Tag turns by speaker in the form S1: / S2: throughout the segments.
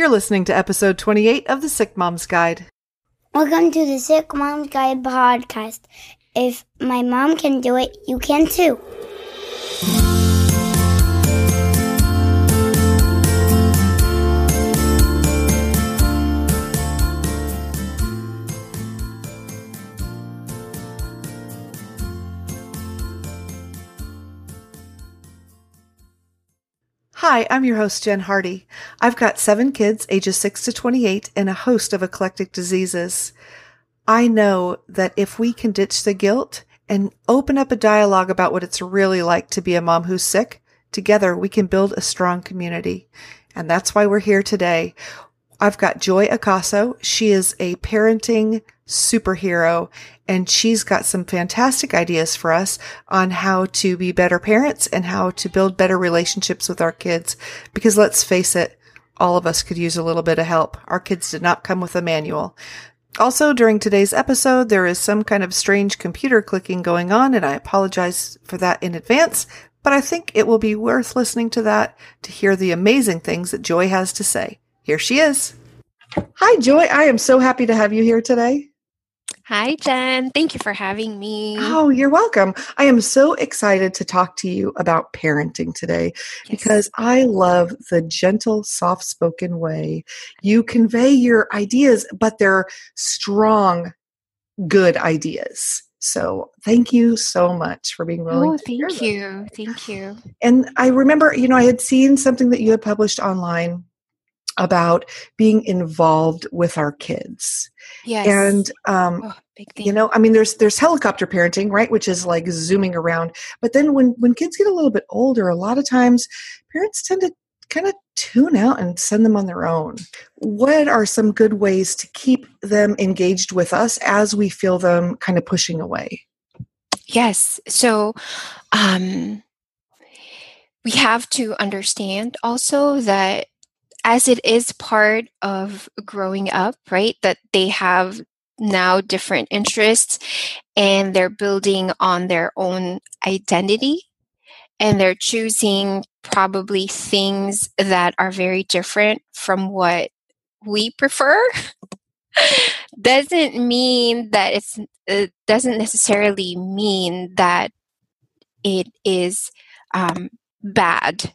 S1: You're listening to episode 28 of the Sick Mom's Guide.
S2: Welcome to the Sick Mom's Guide podcast. If my mom can do it, you can too.
S1: Hi, I'm your host, Jen Hardy. I've got seven kids, ages 6 to 28, and a host of eclectic diseases. I know that if we can ditch the guilt and open up a dialogue about what it's really like to be a mom who's sick, together we can build a strong community. And that's why we're here today. I've got Joy Acaso. She is a parenting superhero and she's got some fantastic ideas for us on how to be better parents and how to build better relationships with our kids. Because let's face it, all of us could use a little bit of help. Our kids did not come with a manual. Also, during today's episode, there is some kind of strange computer clicking going on, and I apologize for that in advance, but I think it will be worth listening to that to hear the amazing things that Joy has to say. Here she is. Hi, Joy. I am so happy to have you here today.
S3: Hi, Jen. Thank you for having me.
S1: Oh, you're welcome. I am so excited to talk to you about parenting today yes. because I love the gentle, soft spoken way you convey your ideas, but they're strong, good ideas. So thank you so much for being willing.
S3: Oh, thank you. Thank you.
S1: And I remember, you know, I had seen something that you had published online about being involved with our kids.
S3: Yes.
S1: And um oh, you know, I mean there's there's helicopter parenting, right, which is like zooming around. But then when when kids get a little bit older, a lot of times parents tend to kind of tune out and send them on their own. What are some good ways to keep them engaged with us as we feel them kind of pushing away?
S3: Yes. So um we have to understand also that as it is part of growing up, right? That they have now different interests and they're building on their own identity and they're choosing probably things that are very different from what we prefer doesn't mean that it's it doesn't necessarily mean that it is um, bad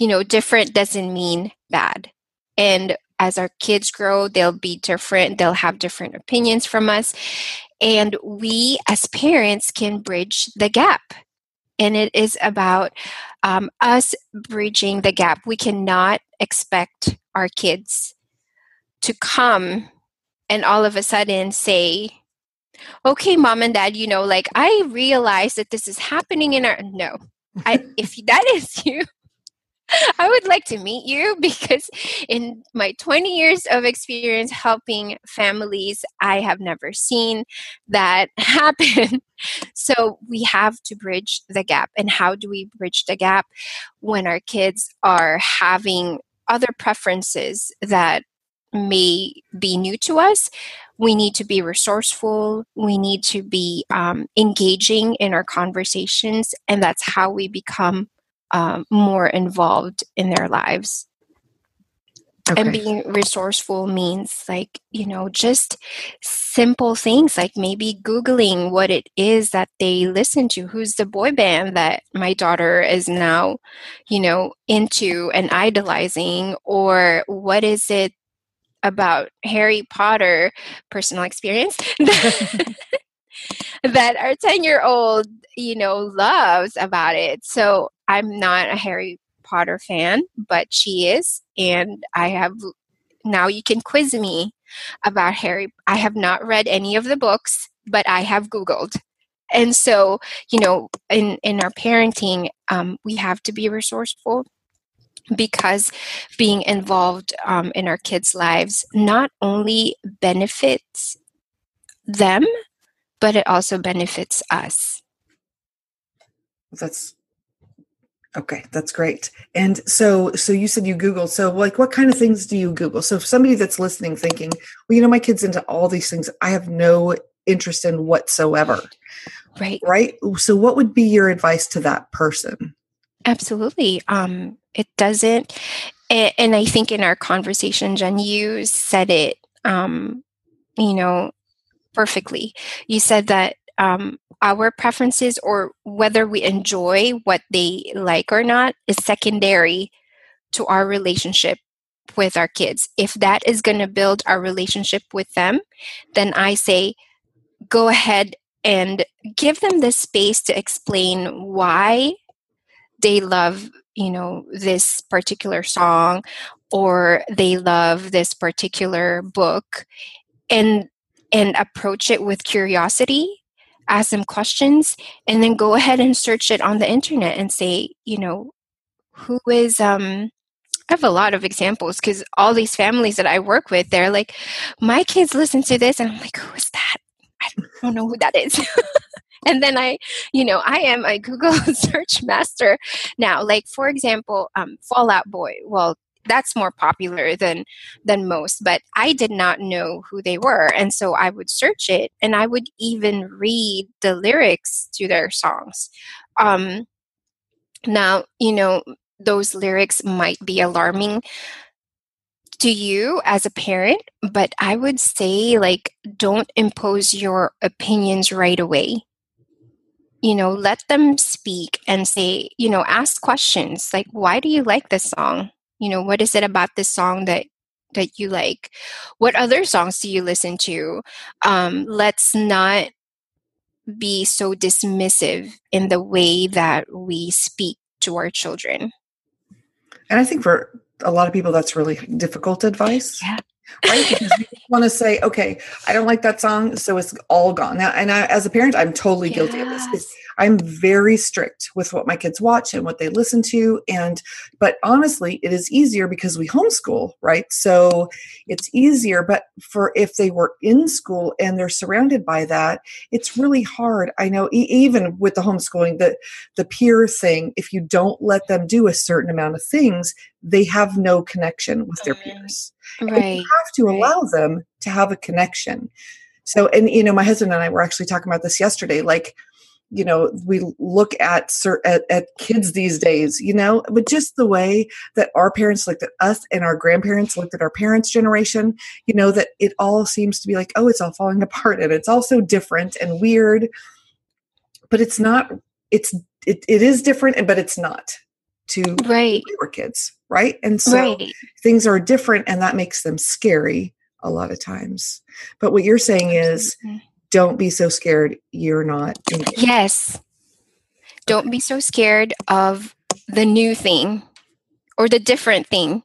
S3: you know, different doesn't mean bad. And as our kids grow, they'll be different, they'll have different opinions from us. And we as parents can bridge the gap. And it is about um, us bridging the gap. We cannot expect our kids to come and all of a sudden say, okay, mom and dad, you know, like I realize that this is happening in our. No, I, if that is you, I would like to meet you because in my 20 years of experience helping families, I have never seen that happen. So we have to bridge the gap. And how do we bridge the gap when our kids are having other preferences that may be new to us? We need to be resourceful. We need to be um, engaging in our conversations. And that's how we become um, more involved in their lives. Okay. And being resourceful means like, you know, just simple things like maybe Googling what it is that they listen to. Who's the boy band that my daughter is now, you know, into and idolizing? Or what is it about Harry Potter personal experience that our 10 year old, you know, loves about it? So I'm not a Harry Potter fan, but she is. And I have now you can quiz me about Harry. I have not read any of the books, but I have Googled. And so, you know, in, in our parenting, um, we have to be resourceful because being involved um, in our kids' lives not only benefits them, but it also benefits us.
S1: That's Okay, that's great. And so so you said you Google. So like what kind of things do you Google? So if somebody that's listening thinking, well, you know, my kid's into all these things I have no interest in whatsoever.
S3: Right.
S1: Right? So what would be your advice to that person?
S3: Absolutely. Um it doesn't and, and I think in our conversation, Jen, you said it, um, you know, perfectly. You said that um, our preferences or whether we enjoy what they like or not is secondary to our relationship with our kids. If that is going to build our relationship with them, then I say go ahead and give them the space to explain why they love, you know, this particular song or they love this particular book and and approach it with curiosity ask them questions and then go ahead and search it on the internet and say you know who is um I have a lot of examples because all these families that I work with, they're like, my kids listen to this, and I'm like, who is that? I don't know who that is. and then I, you know, I am a Google search master now. Like for example, um, Fall Out Boy. Well, that's more popular than than most but i did not know who they were and so i would search it and i would even read the lyrics to their songs. Um now you know those lyrics might be alarming to you as a parent but i would say like don't impose your opinions right away. You know let them speak and say you know ask questions like why do you like this song you know what is it about this song that that you like what other songs do you listen to um, let's not be so dismissive in the way that we speak to our children
S1: and i think for a lot of people that's really difficult advice
S3: yeah
S1: right? Because you want to say, okay, I don't like that song, so it's all gone. Now, and I, as a parent, I'm totally yes. guilty of this. I'm very strict with what my kids watch and what they listen to. And, but honestly, it is easier because we homeschool, right? So it's easier. But for if they were in school and they're surrounded by that, it's really hard. I know e- even with the homeschooling, the, the peer thing, if you don't let them do a certain amount of things, they have no connection with their mm-hmm. peers.
S3: Right.
S1: And you have to allow them to have a connection. So, and you know, my husband and I were actually talking about this yesterday. Like, you know we look at, at at kids these days you know but just the way that our parents looked at us and our grandparents looked at our parents generation you know that it all seems to be like oh it's all falling apart and it's all so different and weird. But it's not it's it, it is different but it's not to
S3: right.
S1: we were kids right? And so right. things are different and that makes them scary a lot of times. But what you're saying is don't be so scared you're not engaged.
S3: yes. Don't be so scared of the new thing or the different thing.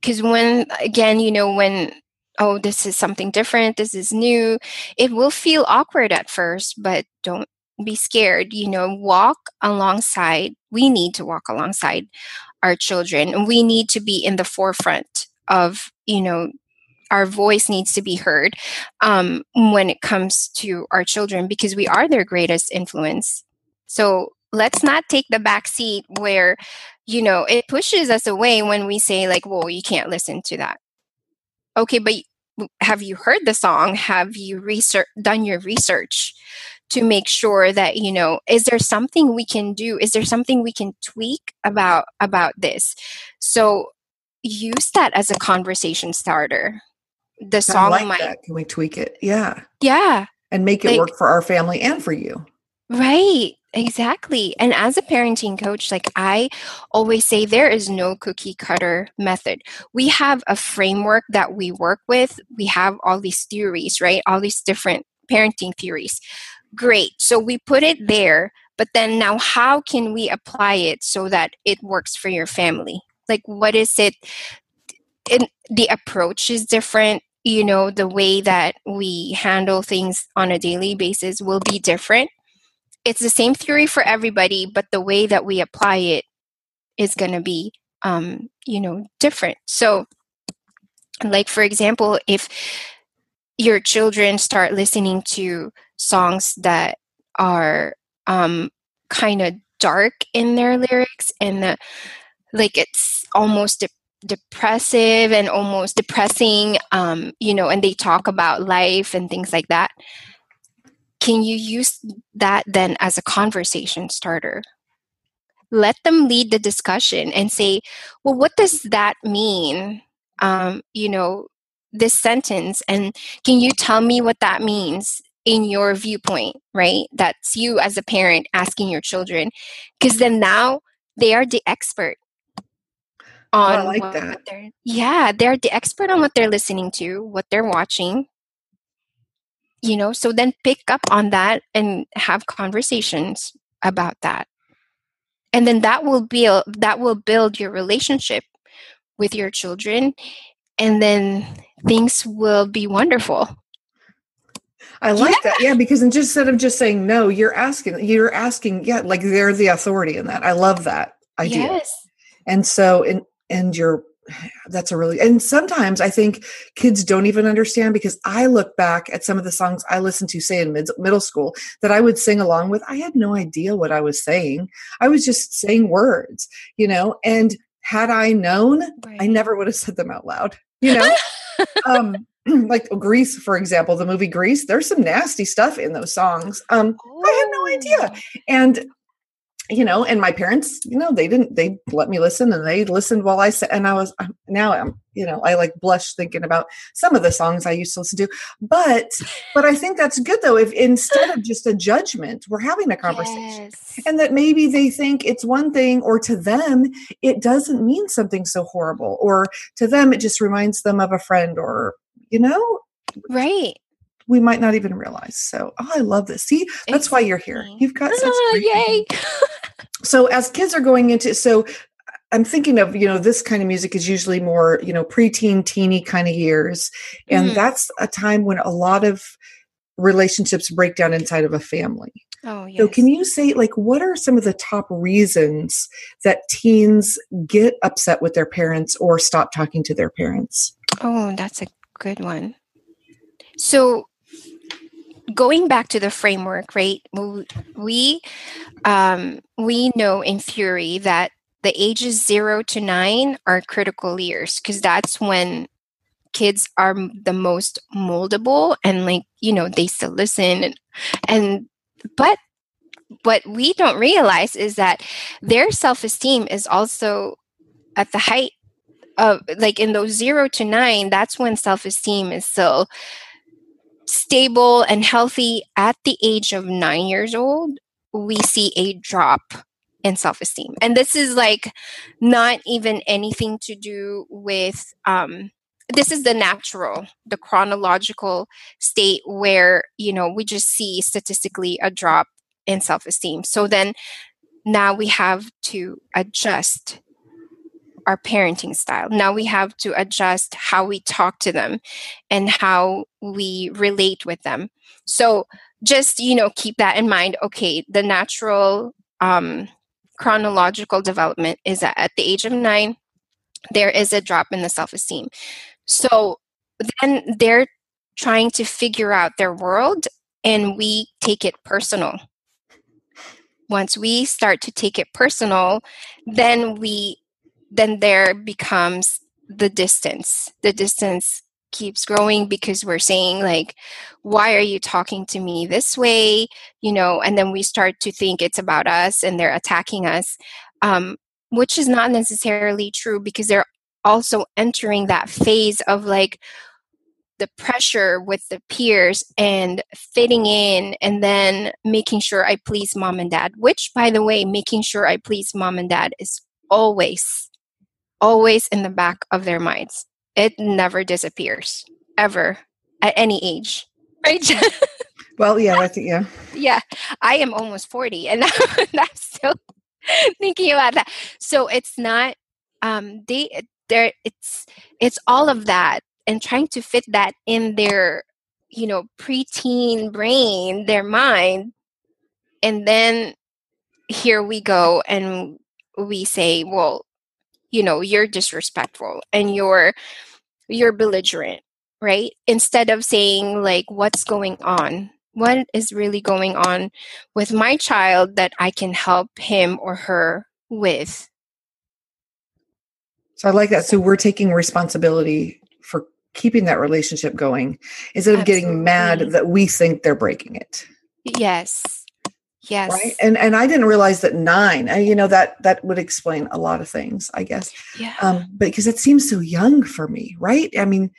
S3: Because when again you know when oh this is something different this is new it will feel awkward at first but don't be scared. You know walk alongside we need to walk alongside our children. We need to be in the forefront of you know our voice needs to be heard um, when it comes to our children because we are their greatest influence. So let's not take the back seat where, you know, it pushes us away when we say, like, well, you can't listen to that. Okay, but have you heard the song? Have you research done your research to make sure that you know is there something we can do is there something we can tweak about about this so use that as a conversation starter the song
S1: like
S3: might
S1: that. can we tweak it? Yeah.
S3: Yeah.
S1: And make it like, work for our family and for you.
S3: Right. Exactly. And as a parenting coach like i always say there is no cookie cutter method. We have a framework that we work with. We have all these theories right? All these different parenting theories. Great. So we put it there but then now how can we apply it so that it works for your family? Like what is it? And the approach is different you know the way that we handle things on a daily basis will be different. It's the same theory for everybody but the way that we apply it is going to be um, you know different. So like for example if your children start listening to songs that are um, kind of dark in their lyrics and the, like it's almost depressive and almost depressing um, you know and they talk about life and things like that. Can you use that then as a conversation starter? Let them lead the discussion and say well what does that mean? Um, you know this sentence and can you tell me what that means in your viewpoint right? That's you as a parent asking your children because then now they are the expert Oh, on
S1: oh, like
S3: what
S1: that.
S3: they're yeah they're the expert on what they're listening to what they're watching you know so then pick up on that and have conversations about that and then that will build that will build your relationship with your children and then things will be wonderful
S1: I like yeah. that. Yeah, because instead of just saying no, you're asking, you're asking, yeah, like they're the authority in that. I love that idea. Yes. And so, and and you're that's a really and sometimes i think kids don't even understand because i look back at some of the songs i listened to say in mid, middle school that i would sing along with. I had no idea what i was saying. I was just saying words you know and had i known right. i never would have said them out loud you know? Um like grease for example the movie grease there's some nasty stuff in those songs. Um i had no idea. Oh. and you know, and my parents, you know, they didn't, they let me listen and they listened while I said, and I was, uh, now I'm, you know, I like blush thinking about some of the songs I used to listen to. But, but I think that's good though, if instead of just a judgment, we're having a conversation yes. and that maybe they think it's one thing or to them, it doesn't mean something so horrible or to them, it just reminds them of a friend or, you know,
S3: right
S1: we might not even realize. So, oh, I love this. See, that's why you're here. You've got such
S3: oh, yay.
S1: so, as kids are going into, so I'm thinking of, you know, this kind of music is usually more, you know, preteen, teeny kind of years. And mm-hmm. that's a time when a lot of relationships break down inside of a family.
S3: Oh, yes.
S1: So, can you say, like, what are some of the top reasons that teens get upset with their parents or stop talking to their parents?
S3: Oh, that's a good one. So, going back to the framework, right? We um, we know in theory that the ages zero to nine are critical years because that's when kids are the most moldable and like you know they still listen and, and but what we don't realize is that their self-esteem is also at the height of like in those zero to nine that's when self-esteem is still stable and healthy at the age of nine years old, we see a drop in self esteem. And this is like not even anything to do with, um, this is the natural, the chronological state where, you know, we just see statistically a drop in self esteem. So then now we have to adjust our parenting style. Now we have to adjust how we talk to them and how we relate with them. So just, you know, keep that in mind. Okay, the natural um, chronological development is that at the age of nine, there is a drop in the self esteem. So then they're trying to figure out their world and we take it personal. Once we start to take it personal, then we then there becomes the distance. The distance keeps growing because we're saying like why are you talking to me this way you know and then we start to think it's about us and they're attacking us um, which is not necessarily true because they're also entering that phase of like the pressure with the peers and fitting in and then making sure I please mom and dad, which by the way, making sure I please mom and dad is always always in the back of their minds. It never disappears, ever, at any age. Right?
S1: well, yeah, I think, yeah.
S3: Yeah. I am almost 40 and I'm still thinking about that. So it's not, um, they, there, it's, it's all of that and trying to fit that in their, you know, preteen brain, their mind. And then here we go and we say, well, you know you're disrespectful and you're you're belligerent right? Instead of saying like what's going on? What is really going on with my child that i can help him or her with?
S1: So i like that. So we're taking responsibility for keeping that relationship going instead of Absolutely. getting mad that we think they're breaking it.
S3: Yes Yes.
S1: Right. And and I didn't realize that nine, uh, you know, that that would explain a lot of things, I guess.
S3: Yeah.
S1: Um, but because it seems so young for me, right? I mean,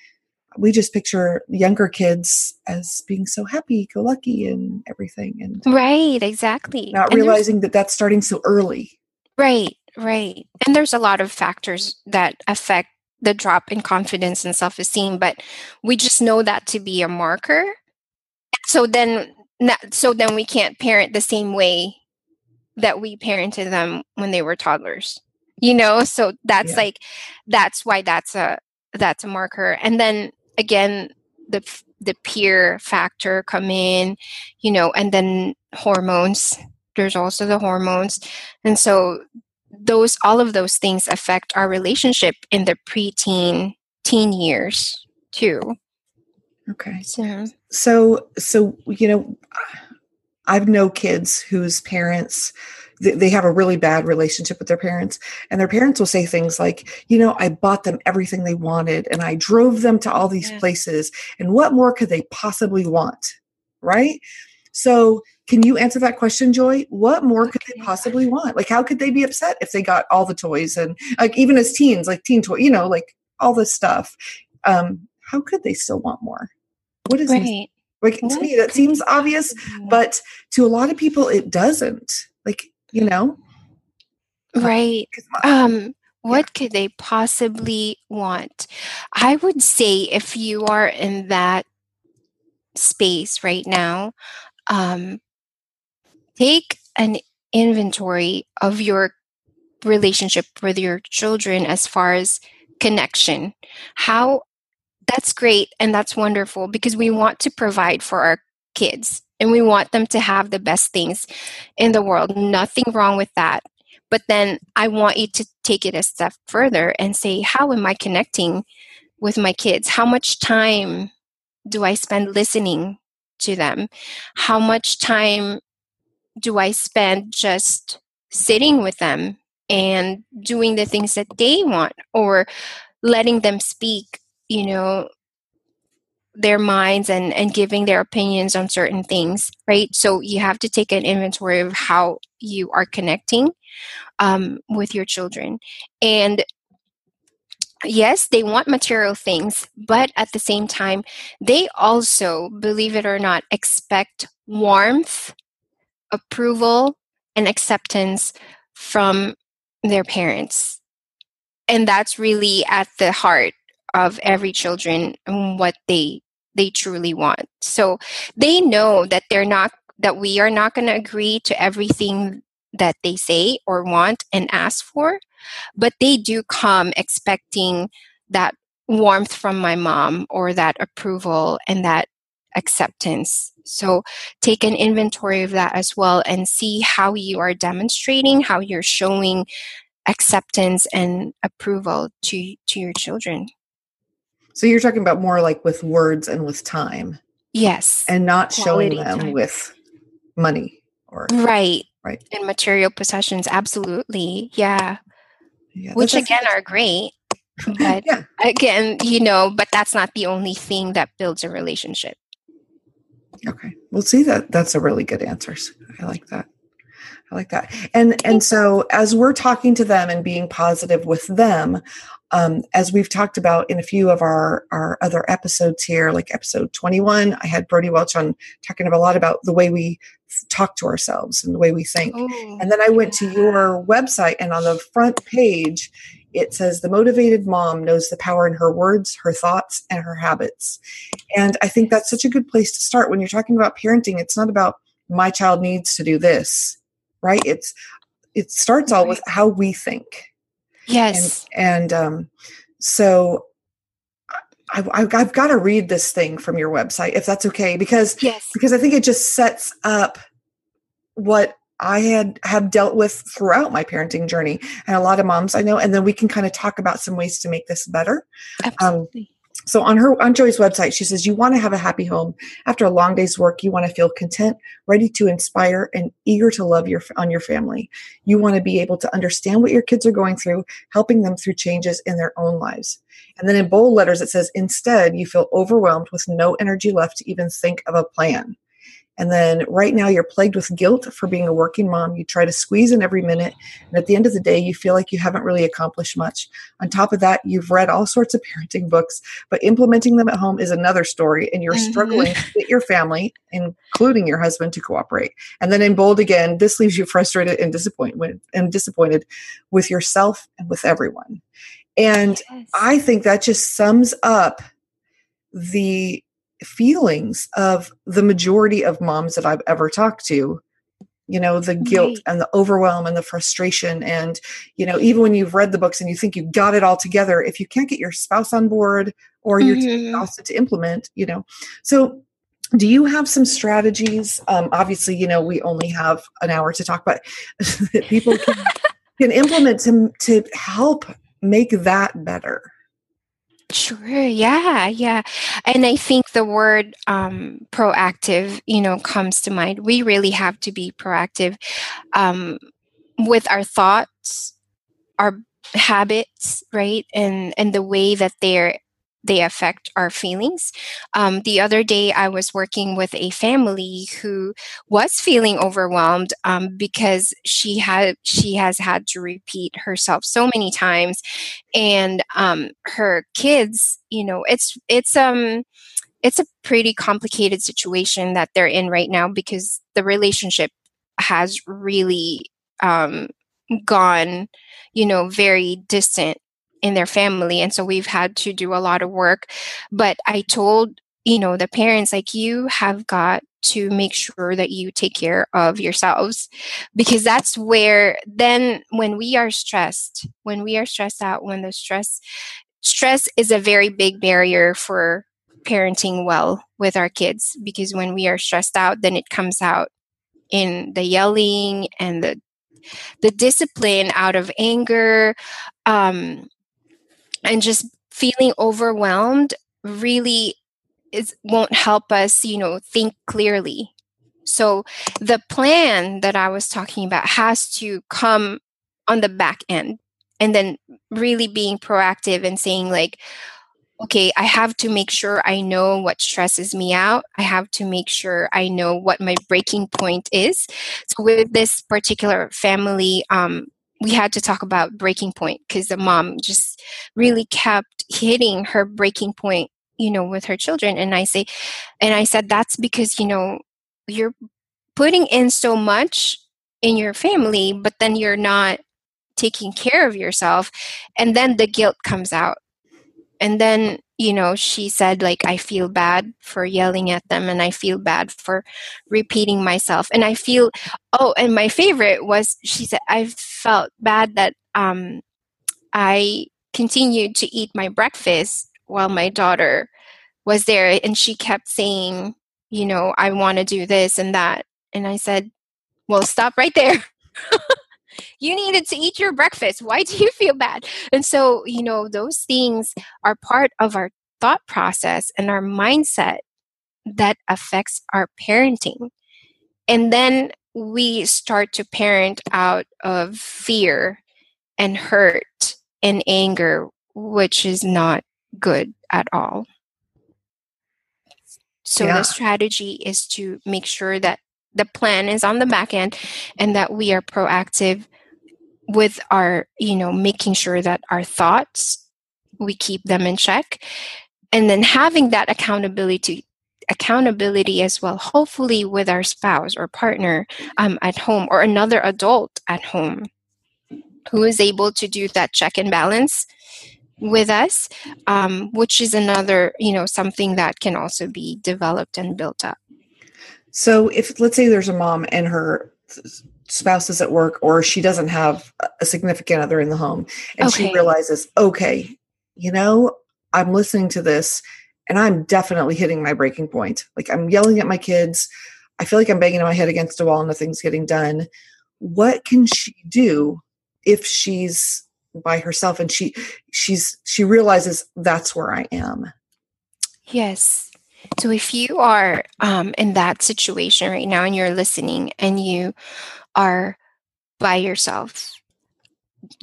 S1: we just picture younger kids as being so happy go lucky and everything and
S3: right, exactly.
S1: not
S3: And
S1: realizing that that's starting so early.
S3: Right, right. And there's a lot of factors that affect the drop in confidence and self esteem, but we just know that to be a marker. So then, na- so then we can't parent the same way that we parented them when they were toddlers. You know, so that's
S1: Yeah.
S3: like that's why that's a that's a marker. And then again, the the peer factor come in, you know, and then hormones. There's also the hormones and so those all of those things affect our relationship in the preteen teen years too.
S1: Okay.
S3: So
S1: So so you know, I've know kids whose parents they, have a really bad relationship with their parents and their parents will say things like you know i bought them everything they wanted and i drove them to all these
S3: Yeah.
S1: places and what more could they possibly want? Right? So can you answer that question joy? What more could they possibly want? Like how could they be upset if they got all the toys and like even as teens like teen toy you know like all this stuff? Um how could they still want more what is
S3: right.
S1: like to me that seems obvious but to a lot of people it doesn't like you know
S3: Right. Um what could they possibly want? I would say if you are in that space right now, um take an inventory of your relationship with your children as far as connection. How that's great and that's wonderful because we want to provide for our kids and we want them to have the best things in the world. Nothing wrong with that. But then I want you to take it a step further and say, how am I connecting with my kids? How much time do I spend listening to them? How much time do I spend just sitting with them and doing the things that they want or letting them speak, you know, their minds and and giving their opinions on certain things, right? So you have to take an inventory of how you are connecting um, with your children, and yes, they want material things, but at the same time, they also, believe it or not, expect warmth, approval, and acceptance from their parents. And that's really at the heart of every children and what they they truly want. So they know that they're not that we are not going to agree to everything that they say or want and ask for, but they do come expecting that warmth from my mom or that approval and that acceptance. So take an inventory of that as well and see how you are demonstrating, how you're showing acceptance and approval to to your children.
S1: So you're talking about more like with words and with time
S3: Yes.
S1: and not showing them
S3: time.
S1: with money or
S3: right.
S1: Right.
S3: And material possessions absolutely. Yeah.
S1: yeah,
S3: Which again are great. But
S1: yeah
S3: again, you know, but that's not the only thing that builds a relationship.
S1: okay We'll see that that's a really good answer. i like that i like that and and so as we're talking to them and being positive with them um, as we've talked about in a few of our our other episodes here like episode 21 i had brody welch on talking a lot about the way we talk to ourselves and the way we think
S3: Oh,
S1: And then I went to your website, and on the front page, it says the motivated mom knows the power in her words, her thoughts, and her habits. And I think that's such a good place to start when you're talking about parenting. It's not about my child needs to do this, right? It's it starts all with how we think,
S3: yes.
S1: and and um, so. I, I've, I've got to read this thing from your website if that's okay because
S3: yes.
S1: because I think it just sets up what I had have dealt with throughout my parenting journey and a lot of moms I know and then we can kind of talk about some ways to make this better.
S3: Absolutely.
S1: So on her on Joy's website she says you want to have a happy home after a long day's work you want to feel content, ready to inspire and eager to love your on your family. You want to be able to understand what your kids are going through, helping them through changes in their own lives. And then in bold letters it says instead you feel overwhelmed with no energy left to even think of a plan. And then right now you're plagued with guilt for being a working mom. You try to squeeze in every minute. And at the end of the day, you feel like you haven't really accomplished much. On top of that, you've read all sorts of parenting books, but implementing them at home is another story. And you're mm-hmm. struggling to get your family, including your husband, to cooperate. And then in bold again, this leaves you frustrated and disappointed and disappointed with yourself and with everyone. And yes. I think that just sums up the feelings of the majority of moms that I've ever talked to. You know, the guilt right. and the overwhelm and the frustration. And, you know, even when you've read the books and you think you've got it all together, if you can't get your spouse on board or you're mm-hmm. too exhausted to implement, you know. So, do you have some strategies? Um, obviously, you know, we only have an hour to talk, but people can, can implement to, to help make that better.
S3: Sure. Yeah. Yeah. And I think the word um, proactive, you know, comes to mind. We really have to be proactive um, with our thoughts, our habits, right, and and the way that they're they affect our feelings. Um, the other day, I was working with a family who was feeling overwhelmed um, because she had she has had to repeat herself so many times, and um, her kids, you know, it's it's um it's a pretty complicated situation that they're in right now because the relationship has really um, gone, you know, very distant in their family and so we've had to do a lot of work. But i told you know the parents like you have got to make sure that you take care of yourselves because that's where then when we are stressed when we are stressed out when the stress stress is a very big barrier for parenting well with our kids because when we are stressed out then it comes out in the yelling and the the discipline out of anger um and just feeling overwhelmed really is won't help us you know think clearly. So the plan that i was talking about has to come on the back end and then really being proactive and saying like okay i have to make sure i know what stresses me out. I have to make sure i know what my breaking point is. So with this particular family um, we had to talk about breaking point because the mom just really kept hitting her breaking point you know with her children. And i say and i said that's because you know you're putting in so much in your family but then you're not taking care of yourself. And then the guilt comes out and then you know she said like i feel bad for yelling at them and i feel bad for repeating myself. And i feel oh and my favorite was she said i felt bad that um i continued to eat my breakfast while my daughter was there. And she kept saying you know i want to do this and that. And i said well stop right there you needed to eat your breakfast. Why do you feel bad? And so, you know, those things are part of our thought process and our mindset that affects our parenting. And then we start to parent out of fear and hurt and anger, which is not good at all. So yeah. the strategy is to make sure that the plan is on the back end and that we are proactive with our you know making sure that our thoughts we keep them in check. And then having that accountability accountability as well hopefully with our spouse or partner um, at home or another adult at home who is able to do that check and balance with us um, which is another you know something that can also be developed and built up
S1: so if let's say there's a mom and her spouse is at work or she doesn't have a significant other in the home and okay. she realizes, okay, you know, I'm listening to this and I'm definitely hitting my breaking point. Like I'm yelling at my kids. I feel like I'm banging my head against a wall and nothing's getting done. What can she do if she's by herself and she she's she realizes that's where I am?
S3: Yes. So if you are um, in that situation right now and you're listening and you are by yourself,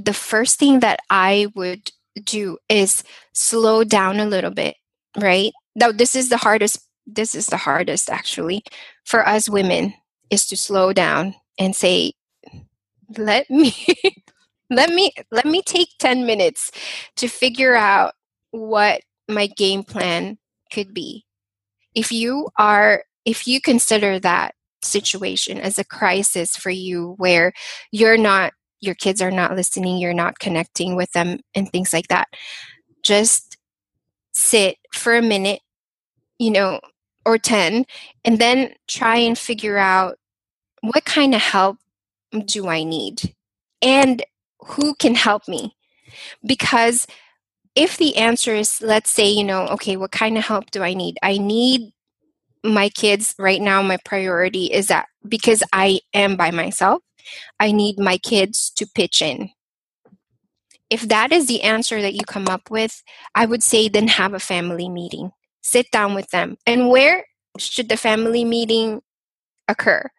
S3: the first thing that I would do is slow down a little bit, right? Now, this is the hardest this is the hardest actually for us women is to slow down and say let me let me let me take 10 minutes to figure out what my game plan could be if you are if you consider that situation as a crisis for you where you're not your kids are not listening you're not connecting with them and things like that just sit for a minute you know or 10 and then try and figure out what kind of help do i need? And who can help me? Because if the answer is let's say you know okay what kind of help do i need? I need my kids right now my priority is that because i am by myself i need my kids to pitch in. If that is the answer that you come up with i would say then have a family meeting. Sit down with them. And where should the family meeting occur?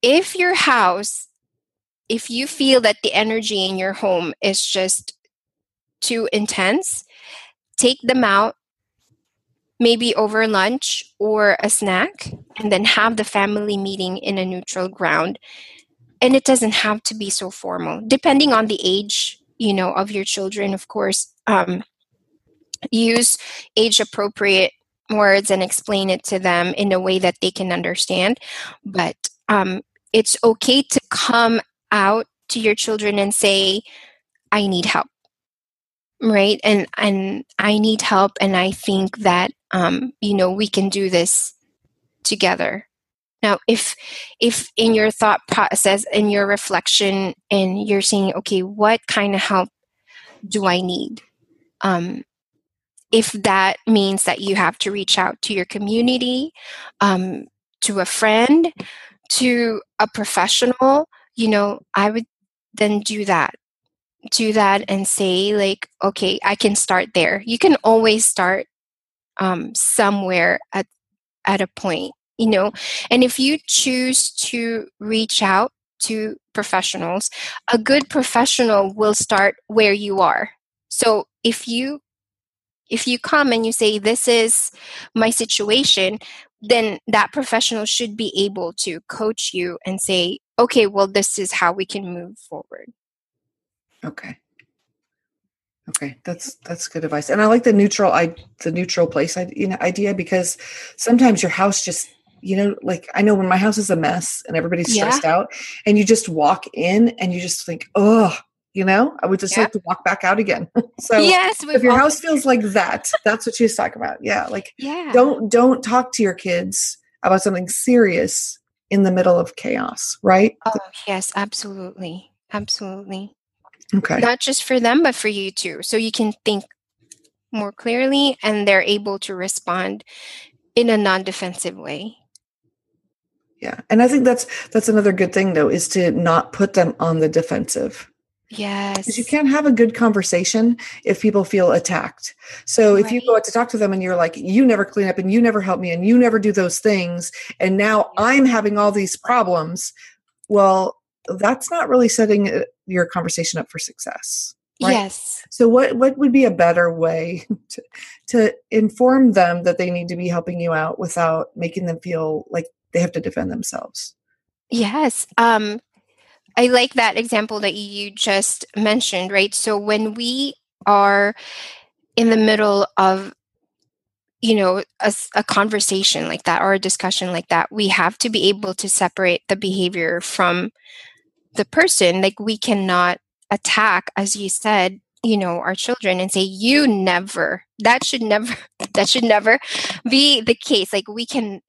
S3: If your house if you feel that the energy in your home is just too intense take them out maybe over lunch or a snack, and then have the family meeting in a neutral ground. And it doesn't have to be so formal, depending on the age, you know, of your children. Of course, um, use age appropriate words and explain it to them in a way that they can understand. But um, it's okay to come out to your children and say, "I need help." Right and and i need help and i think that um, you know we can do this together. Now if if in your thought process in your reflection and you're saying okay what kind of help do i need? Um, if that means that you have to reach out to your community um, to a friend to a professional you know i would then do that do that and say like okay i can start there. You can always start um, somewhere at at a point you know? And if you choose to reach out to professionals a good professional will start where you are. So if you if you come and you say this is my situation then that professional should be able to coach you and say okay well this is how we can move forward
S1: okay Okay, that's that's good advice, and I like the neutral I the neutral place I you know idea because sometimes your house just you know like I know when my house is a mess and everybody's stressed yeah. out, and you just walk in and you just think oh you know I would just yeah. like to walk back out again. so yes, if your house feels like that, that's what she's talking about. Yeah, like yeah. don't don't talk to your kids about something serious in the middle of chaos, right?
S3: Oh yes, absolutely, absolutely.
S1: Okay.
S3: Not just for them, but for you too. So you can think more clearly and they're able to respond in a non-defensive way.
S1: Yeah. And I think that's that's another good thing though is to not put them on the defensive.
S3: Yes.
S1: Because you can't have a good conversation if people feel attacked. So if you go out to talk to them and you're like, you never clean up and you never help me and you never do those things, and now I'm having all these problems, well, that's not really setting uh, your conversation up for success.
S3: Right? Yes.
S1: So what what would be a better way to, to inform them that they need to be helping you out without making them feel like they have to defend themselves?
S3: Yes. Um I like that example that you just mentioned, right? So when we are in the middle of you know a, a, conversation like that or a discussion like that we have to be able to separate the behavior from the person like we cannot attack as you said you know our children and say you never that should never that should never be the case like we can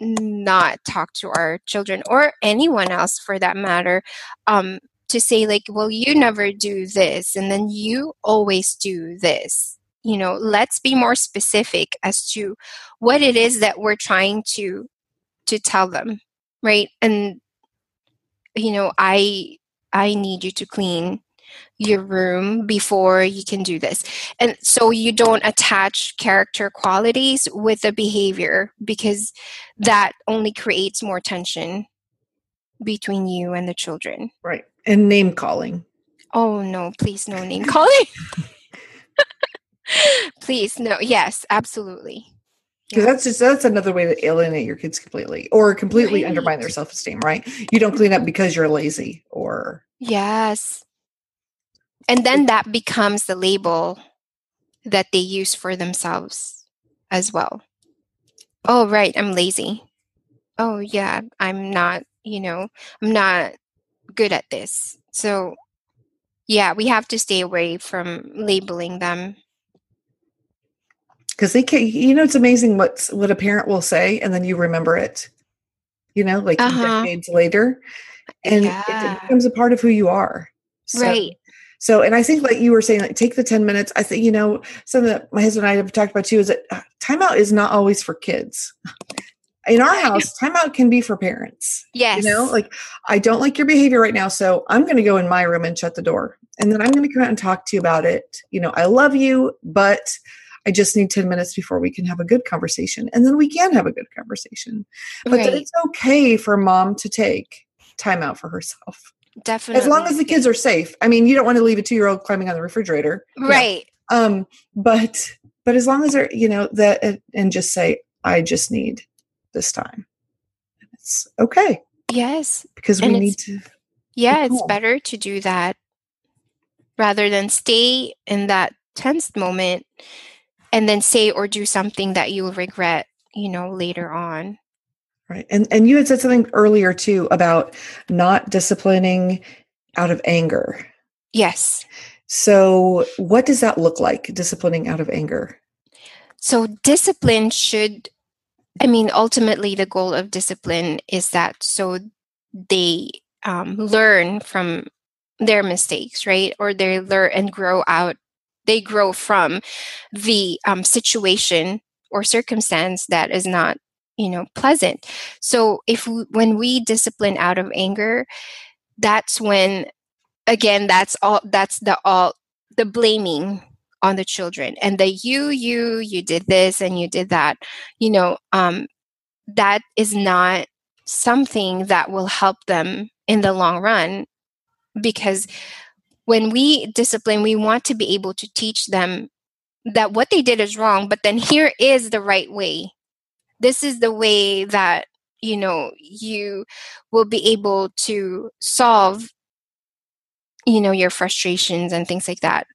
S3: not talk to our children or anyone else for that matter um to say like well you never do this and then you always do this. You know let's be more specific as to what it is that we're trying to to tell them right? And you know i i need you to clean your room before you can do this. And so you don't attach character qualities with the behavior because that only creates more tension between you and the children.
S1: Right. And name calling.
S3: Oh no please no name calling. Please no yes absolutely
S1: Because
S3: Yeah.
S1: that's just that's another way to alienate your kids completely or completely undermine their self esteem, right? You don't clean up because you're lazy or
S3: Yes. And then that becomes the label that they use for themselves as well. Oh, right, I'm lazy. Oh, yeah, I'm not, you know, I'm not good at this. So, yeah, we have to stay away from labeling them.
S1: Because they can you know it's amazing what's what a parent will say and then you remember it you know like
S3: Uh-huh.
S1: decades later and it-
S3: Yeah.
S1: it becomes a part of who you are So-
S3: Right.
S1: so and i think like you were saying like take the 10 minutes i think you know something that my husband and i have talked about too is that uh, timeout is not always for kids in our house timeout can be for parents
S3: Yes.
S1: you know like i don't like your behavior right now so i'm going to go in my room and shut the door and then i'm going to come out and talk to you about it you know i love you but i just need 10 minutes before we can have a good conversation and then we can have a good conversation but that
S3: right.
S1: it's okay for mom to take time out for herself
S3: Definitely.
S1: as long as the kids are safe i mean you don't want to leave a two-year-old climbing on the refrigerator.
S3: Right.
S1: um but but as long as they're you know that and- and just say i just need this time it's okay
S3: Yes.
S1: because we need to
S3: Yeah, it's better to do that rather than stay in that tense moment and then say or do something that you'll regret, you know, later on.
S1: Right. And and you had said something earlier too about not disciplining out of anger.
S3: Yes.
S1: So what does that look like, disciplining out of anger?
S3: So discipline should I mean ultimately the goal of discipline is that so they um, learn from their mistakes, right? Or they learn and grow out they grow from the um, situation or circumstance that is not you know pleasant. So if we, when we discipline out of anger that's when again that's all that's the all the blaming on the children and the you you you did this and you did that you know um that is not something that will help them in the long run because when we discipline we want to be able to teach them that what they did is wrong but then here is the right way. This is the way that you know you will be able to solve you know your frustrations and things like that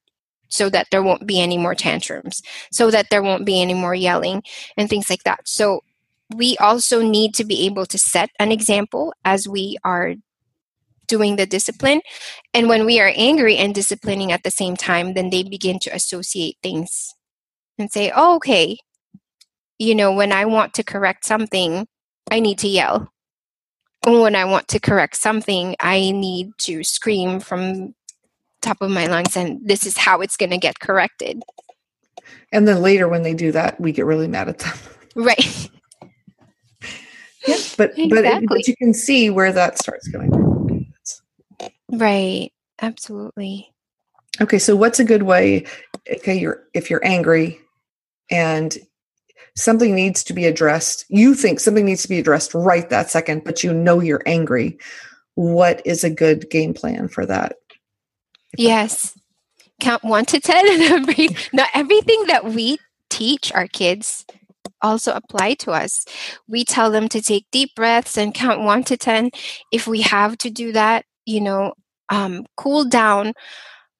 S3: so that there won't be any more tantrums so that there won't be any more yelling and things like that. So we also need to be able to set an example as we are doing the discipline. And when we are angry and disciplining at the same time then they begin to associate things and say oh, okay. You know when i want to correct something i need to yell. When i want to correct something i need to scream from top of my lungs and this is how it's going to get corrected.
S1: And then later when they do that, we get really mad at them.
S3: right.
S1: Yeah, but but, it, but you can see where that starts going.
S3: Right absolutely
S1: Okay, so what's a good way? Okay, you're if you're angry and something needs to be addressed, you think something needs to be addressed right that second, but you know you're angry. What is a good game plan for that?
S3: yes count 1 to 10 and every not everything that we teach our kids also apply to us we tell them to take deep breaths and count 1 to 10 if we have to do that you know um, cool down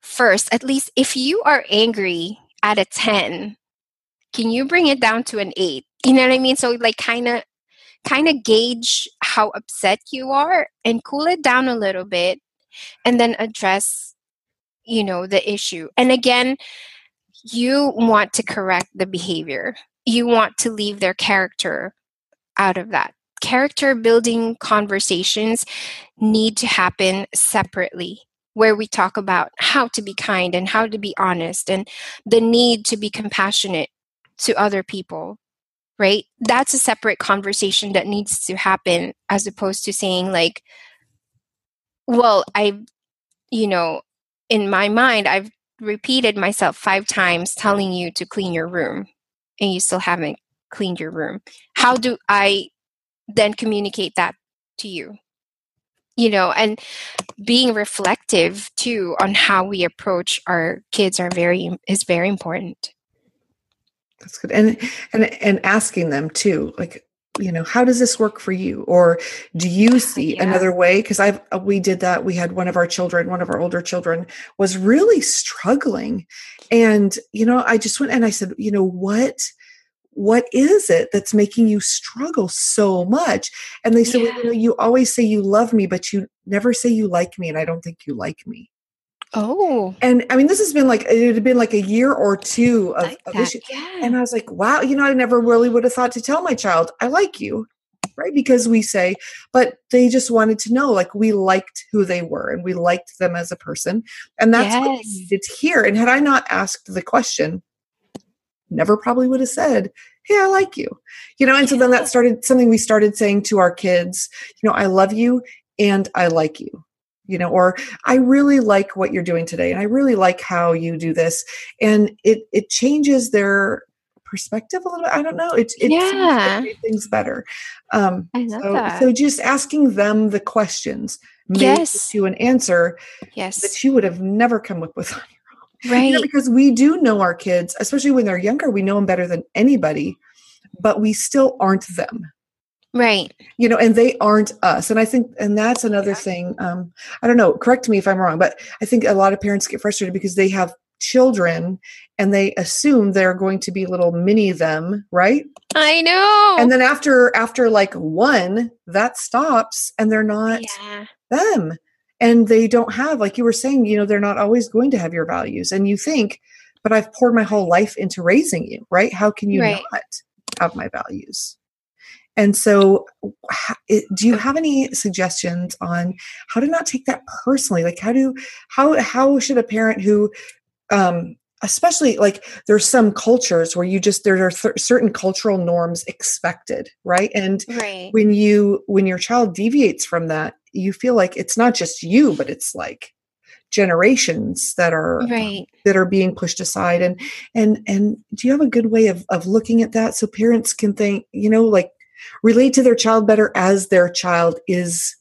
S3: first at least if you are angry at a 10 can you bring it down to an 8 you know what i mean? So like kind of kind of gauge how upset you are and cool it down a little bit and then address you know the issue. And again you want to correct the behavior. You want to leave their character out of that character building conversations need to happen separately where we talk about how to be kind and how to be honest and the need to be compassionate to other people right? That's a separate conversation that needs to happen as opposed to saying like well i you know in my mind i've repeated myself five times telling you to clean your room and you still haven't cleaned your room. How do i then communicate that to you you know and being reflective too on how we approach our kids are very is very important
S1: That's good. And and and asking them too, like, you know, how does this work for you? Or do you see
S3: Yeah.
S1: another way? Because I've uh, we did that. We had one of our children, one of our older children, was really struggling. And, you know, I just went and I said, you know, what what is it that's making you struggle so much? And they said, well, you know, you always say you love me, but you never say you like me, and I don't think you like me.
S3: Oh,
S1: And I mean, this has been like it had been like a year or two of,
S3: like
S1: of issue.
S3: Yeah.
S1: And I was like, wow, you know, I never really would have thought to tell my child, I like you, right? Because we say, but they just wanted to know, like, we liked who they were and we liked them as a person. And that's what they
S3: Yes.
S1: needed to hear. And had I not asked the question, never probably would have said, Hey, I like you. You know, and so then that started something we started saying to our kids, you know, I love you and I like you. You know, or I really like what you're doing today, and I really like how you do this, and it it changes their perspective a little bit. I don't know. It it
S3: Yeah.
S1: things better. Um,
S3: I love
S1: so,
S3: that.
S1: so just asking them the questions may
S3: Yes.
S1: you an answer
S3: yes.
S1: that you would have never come up with on your
S3: Right.
S1: you know, because we do know our kids, especially when they're younger, we know them better than anybody, but we still aren't them,
S3: right.
S1: you know, and they aren't us. And I think, and that's another
S3: Yeah.
S1: thing. Um, I don't know, correct me if I'm wrong, but I think a lot of parents get frustrated because they have children and they assume they're going to be little mini them, right?
S3: I know.
S1: And then after, after like one, that stops and they're not
S3: yeah.
S1: them and they don't have like you were saying you know they're not always going to have your values and you think but i've poured my whole life into raising you right? How can you
S3: Right.
S1: not have my values? And so do you have any suggestions on how to not take that personally? Like how do how how should a parent who um especially like there's some cultures where you just there are th- certain cultural norms expected right and
S3: Right.
S1: when you when your child deviates from that you feel like it's not just you but it's like generations that are
S3: Right.
S1: that are being pushed aside and and and do you have a good way of of looking at that so parents can think you know like relate to their child better as their child is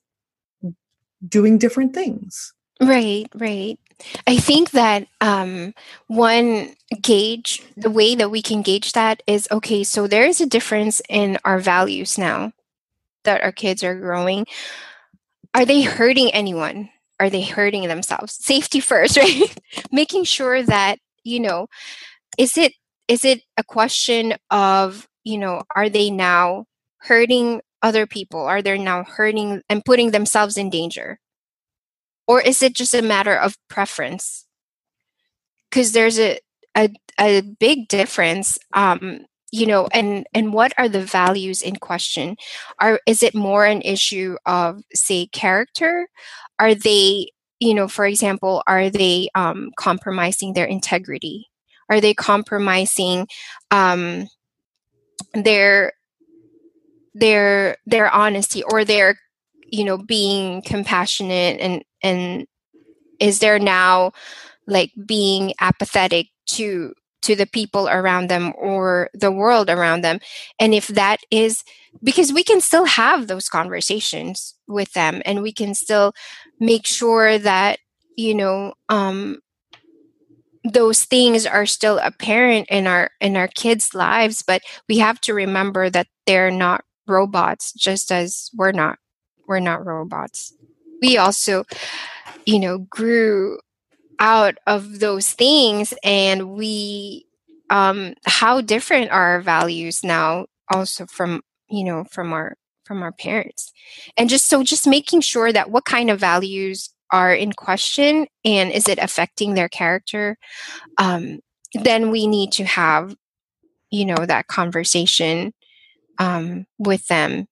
S1: doing different things
S3: Right, right. I think that um, one gauge, the way that we can gauge that is okay, so there is a difference in our values now that our kids are growing. Are they hurting anyone? Are they hurting themselves? Safety first, right? Making sure that, you know, is it is it a question of, you know, are they now hurting other people? Are they now hurting and putting themselves in danger? Or is it just a matter of preference? Because there's a, a a big difference um you know and and what are the values in question? Are is it more an issue of say character? Are they you know for example are they um compromising their integrity? Are they compromising um their their their honesty or their you know being compassionate and and is there now like being apathetic to to the people around them or the world around them? And if that is because we can still have those conversations with them and we can still make sure that you know um those things are still apparent in our in our kids lives but we have to remember that they're not robots just as we're not we're not robots we also you know grew out of those things and we um how different are our values now also from you know from our from our parents? And just so just making sure that what kind of values are in question and is it affecting their character um then we need to have you know that conversation um with them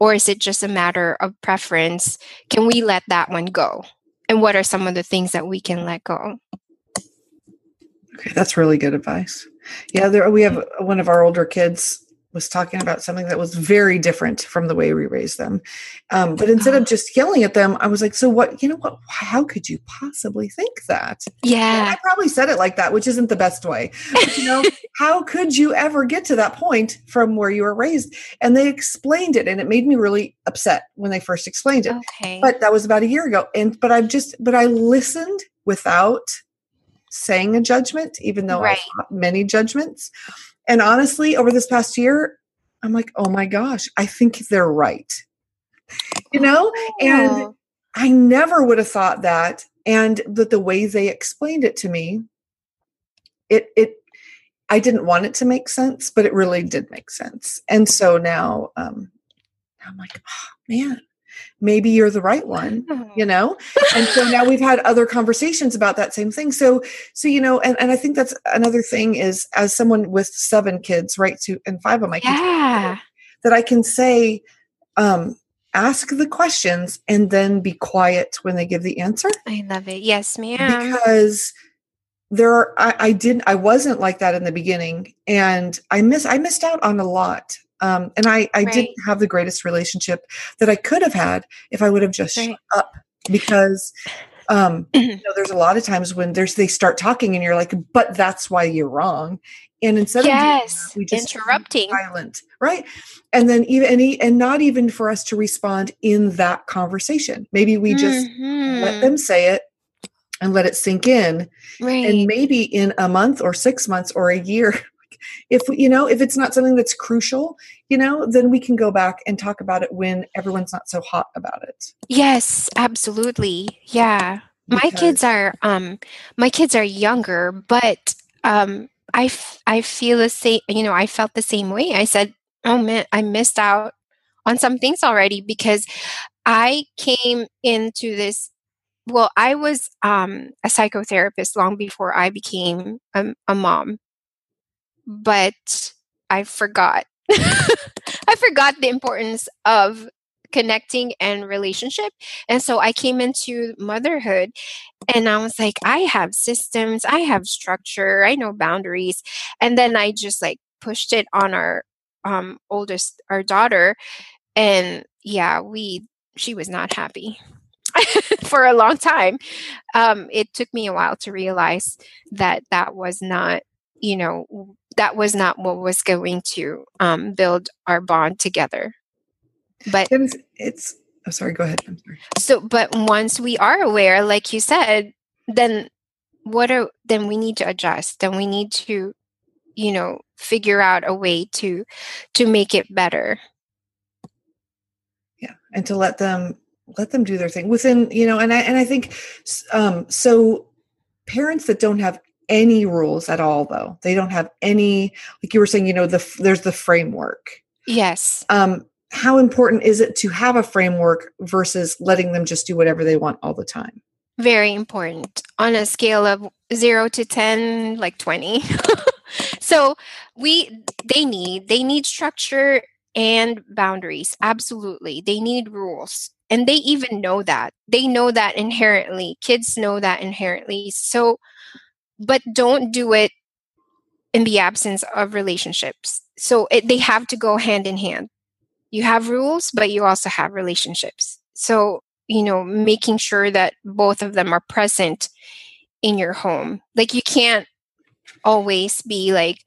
S3: or is it just a matter of preference? Can we let that one go? And what are some of the things that we can let go?
S1: Okay, that's really good advice. Yeah, there we have one of our older kids was talking about something that was very different from the way we raised them. Um, but instead of just yelling at them, I was like, "So what? You know what? How could you possibly think that?" And
S3: yeah
S1: I probably said it like that, which isn't the best way. But, you know, how could you ever get to that point from where you were raised? And they explained it, and it made me really upset when they first explained it
S3: okay
S1: but that was about a year ago and but i've just but i listened without saying a judgment even though
S3: Right.
S1: many judgments And honestly, over this past year, I'm like, oh my gosh, I think they're right. You know? And
S3: Oh.
S1: I never would have thought that. And that the way they explained it to me, it it I didn't want it to make sense, but it really did make sense. And so now um I'm like, oh man, maybe you're the right one, you know? And so now we've had other conversations about that same thing. So so you know, and, and I think that's another thing is as someone with seven kids, right? To and five of my kids
S3: yeah.
S1: that I can say, um, ask the questions and then be quiet when they give the answer
S3: I love it. Yes, ma'am.
S1: because there are I, I didn't I wasn't like that in the beginning and I miss I missed out on a lot. Um, and I, I
S3: Right.
S1: didn't have the greatest relationship that I could have had if I would have just
S3: Right.
S1: shut up because um, you know, there's a lot of times when there's they start talking and you're like, but that's why you're wrong. And instead of that,
S3: yes.
S1: we just
S3: Interrupting.
S1: silent, right? And then even and, and not even for us to respond in that conversation. Maybe we just let
S3: Mhm.
S1: them say it and let it sink in.
S3: right.
S1: And maybe in a month or six months or a year, if we, you know, if it's not something that's crucial, you know, then we can go back and talk about it when everyone's not so hot about it.
S3: Yes, absolutely. Yeah. My kids are um my kids are younger, but um I f- I feel the same, you know, I felt the same way. I said, "Oh man, I missed out on some things already because I came into this well, I was um a psychotherapist long before I became a, a mom. But I forgot. I forgot the importance of connecting and relationship. And so I came into motherhood and I was like, I have systems, I have structure, I know boundaries. And then I just like pushed it on our um oldest our daughter and yeah, we she was not happy. For a long time. Um it took me a while to realize that that was not, you know, that was not what was going to um build our bond together. But
S1: it's, it's oh sorry, go ahead. I'm sorry.
S3: so, but once we are aware, like you said, then what are then we need to adjust. Then we need to, you know, figure out a way to to make it better.
S1: yeah and to let them let them do their thing within you know and i and i think um so parents that don't have any rules at all though they don't have any like you were saying you know the there's the framework
S3: Yes.
S1: um how important is it to have a framework versus letting them just do whatever they want all the time
S3: Very important. On a scale of 0 to 10, like 20. so, we they need they need structure and boundaries. Absolutely. They need rules. And they even know that. They know that inherently. Kids know that inherently. So, but don't do it in the absence of relationships. So, it, they have to go hand in hand. You have rules, but you also have relationships. So, you know, making sure that both of them are present in your home. Like, you can't always be like,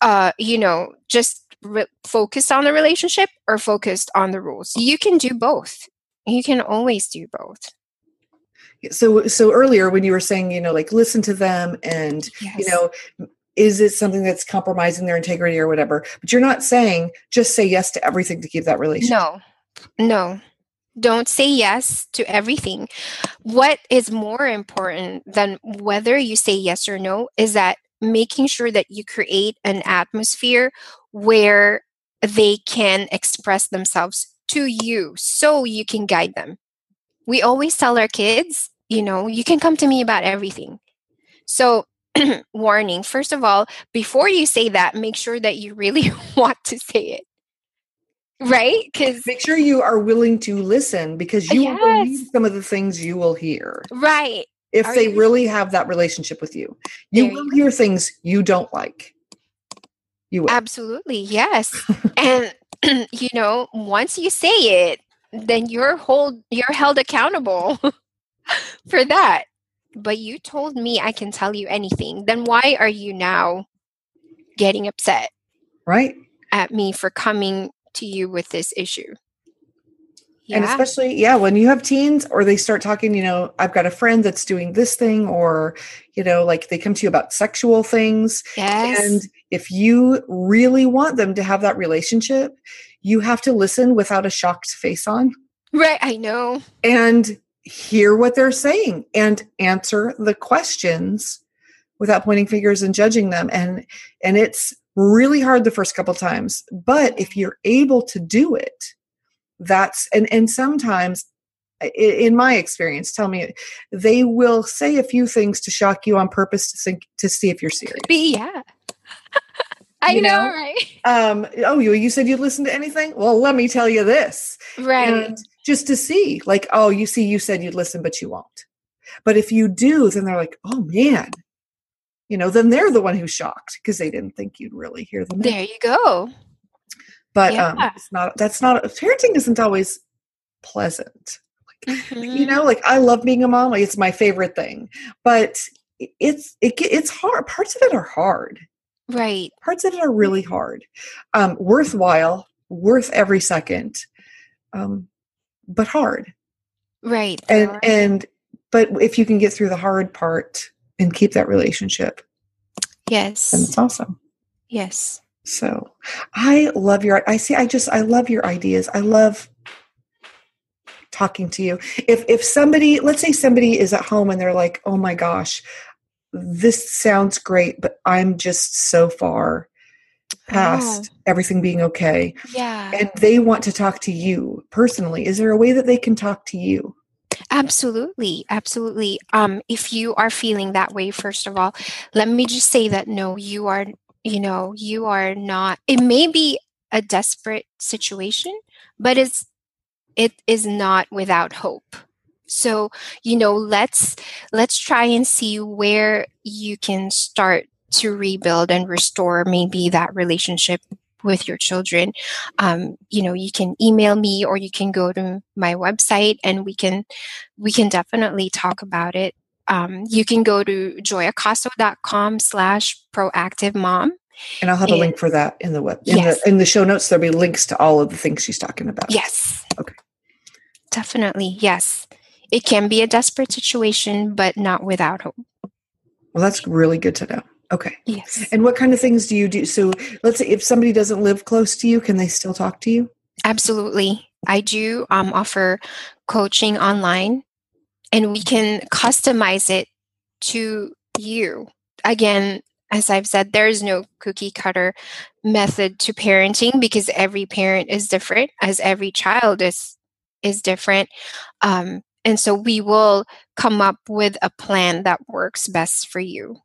S3: uh, you know, just re- focused on the relationship or focused on the rules. You can do both. You can always do both.
S1: So so earlier when you were saying you know like listen to them and you know is it something that's compromising their integrity or whatever but you're not saying just say yes to everything to keep that relationship
S3: No, no. Don't say yes to everything. What is more important than whether you say yes or no is that making sure that you create an atmosphere where they can express themselves to you so you can guide them. We always tell our kids, you know, you can come to me about everything. So, warning first of all, before you say that, make sure that you really want to say it. Right? Because
S1: make sure you are willing to listen because you will believe some of the things you will hear
S3: Right.
S1: if
S3: Are
S1: they
S3: you-
S1: really have that relationship with you you
S3: There you
S1: will hear things you don't like you will
S3: Absolutely. Yes. and you know, once you say it, then you're hold you're held accountable for that. But you told me I can tell you anything. Then why are you now getting upset
S1: right
S3: at me for coming to you with this issue? yeah.
S1: And especially, yeah, when you have teens or they start talking, you know, I've got a friend that's doing this thing, or, you know, like they come to you about sexual things.
S3: yes.
S1: And if you really want them to have that relationship, you have to listen without a shocked face on
S3: right. I know.
S1: and hear what they're saying and answer the questions without pointing fingers and judging them. And and it's really hard the first couple times. But if you're able to do it, that's and and sometimes in my experience tell me they will say a few things to shock you on purpose to think to see if you're serious
S3: Be yeah. I
S1: You
S3: know,
S1: know?
S3: right?
S1: um oh you you said you'd listen to anything well let me tell you this
S3: Right.
S1: and just to see like oh you see you said you'd listen but you won't but if you do then they're like oh man you know then they're the one who's shocked because they didn't think you'd really hear them out.
S3: there you go.
S1: but um
S3: Yeah.
S1: it's not that's not parenting isn't always pleasant you
S3: Mhm.
S1: know like i love being a mom like it's my favorite thing but it's it, it's hard parts of it are hard
S3: Right.
S1: parts of it are really hard um worthwhile worth every second um but hard
S3: Right.
S1: and and but if you can get through the hard part and keep that relationship
S3: yes, then
S1: it's awesome
S3: Yes.
S1: so i love your i see i just i love your ideas i love talking to you if if somebody let's say somebody is at home and they're like oh my gosh this sounds great but i'm just so far past everything being okay
S3: Yeah.
S1: and they want to talk to you personally is there a way that they can talk to you
S3: Absolutely, absolutely. Um, if you are feeling that way, first of all, let me just say that no, you are, you know, you are not. It may be a desperate situation, but it's it is not without hope. So, you know, let's let's try and see where you can start to rebuild and restore maybe that relationship with your children. Um, you know you can email me or you can go to my website and we can we can definitely talk about it. Um, you can go to joyacaso.com slash proactive mom.
S1: And i'll have a
S3: And-
S1: link for that in the web in
S3: Yes.
S1: the in the show notes. There'll be links to all of the things she's talking about.
S3: Yes.
S1: Okay.
S3: definitely yes it can be a desperate situation but not without hope
S1: well that's really good to know okay
S3: yes
S1: and what kind of things do you do so let's say if somebody doesn't live close to you can they still talk to you
S3: Absolutely. I do um, offer coaching online and we can customize it to you. Again, as I've said, there is no cookie cutter method to parenting because every parent is different, as every child is is different. Um, and so we will come up with a plan that works best for you.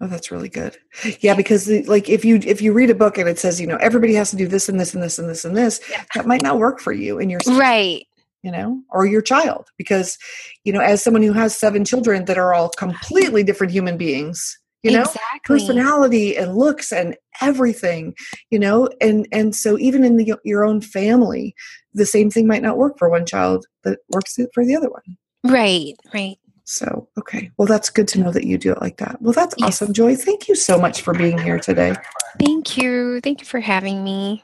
S1: Oh, that's really good. Yeah, because the, like if you if you read a book and it says you know everybody has to do this and this and this and this and this, that might not work for you and your
S3: Right.
S1: you know or your child because you know as someone who has seven children that are all uh-huh. completely different human beings, you know
S3: exactly.
S1: personality and looks and everything, you know, and and so even in the, your own family, the same thing might not work for one child that works for the other one.
S3: Right. Right.
S1: So, okay. Well, that's good to know that you do it like that. Well, that's
S3: Yes.
S1: awesome, Joy. Thank you so much for being here today.
S3: Thank you. Thank you for having me.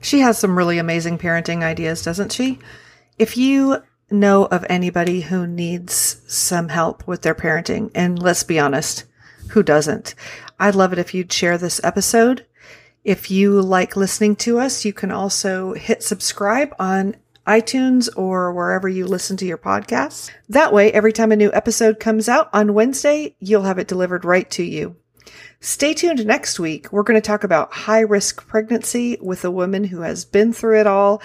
S1: She has some really amazing parenting ideas, doesn't she? If you know of anybody who needs some help with their parenting, and let's be honest, who doesn't? I'd love it if you'd share this episode. If you like listening to us, you can also hit subscribe on iTunes or wherever you listen to your podcasts. That way, every time a new episode comes out on Wednesday, you'll have it delivered right to you. Stay tuned next week. We're going to talk about high risk pregnancy with a woman who has been through it all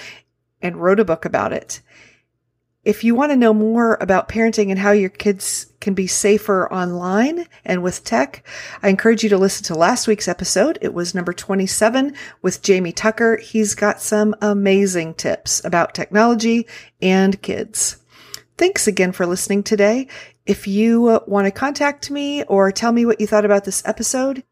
S1: and wrote a book about it. If you want to know more about parenting and how your kids can be safer online and with tech, I encourage you to listen to last week's episode. It was number 27 with Jamie Tucker. He's got some amazing tips about technology and kids. Thanks again for listening today. If you want to contact me or tell me what you thought about this episode,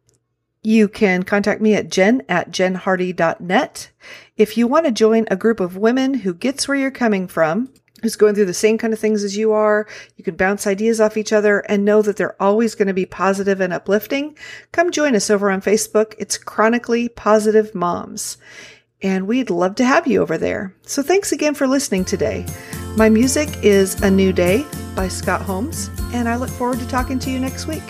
S1: you can contact me at jen at jenhardy.net. If you want to join a group of women who gets where you're coming from, who's going through the same kind of things as you are, you can bounce ideas off each other and know that they're always going to be positive and uplifting, come join us over on Facebook. It's Chronically Positive Moms. and we'd love to have you over there. So thanks again for listening today. My music is A New Day by Scott Holmes, and I look forward to talking to you next week.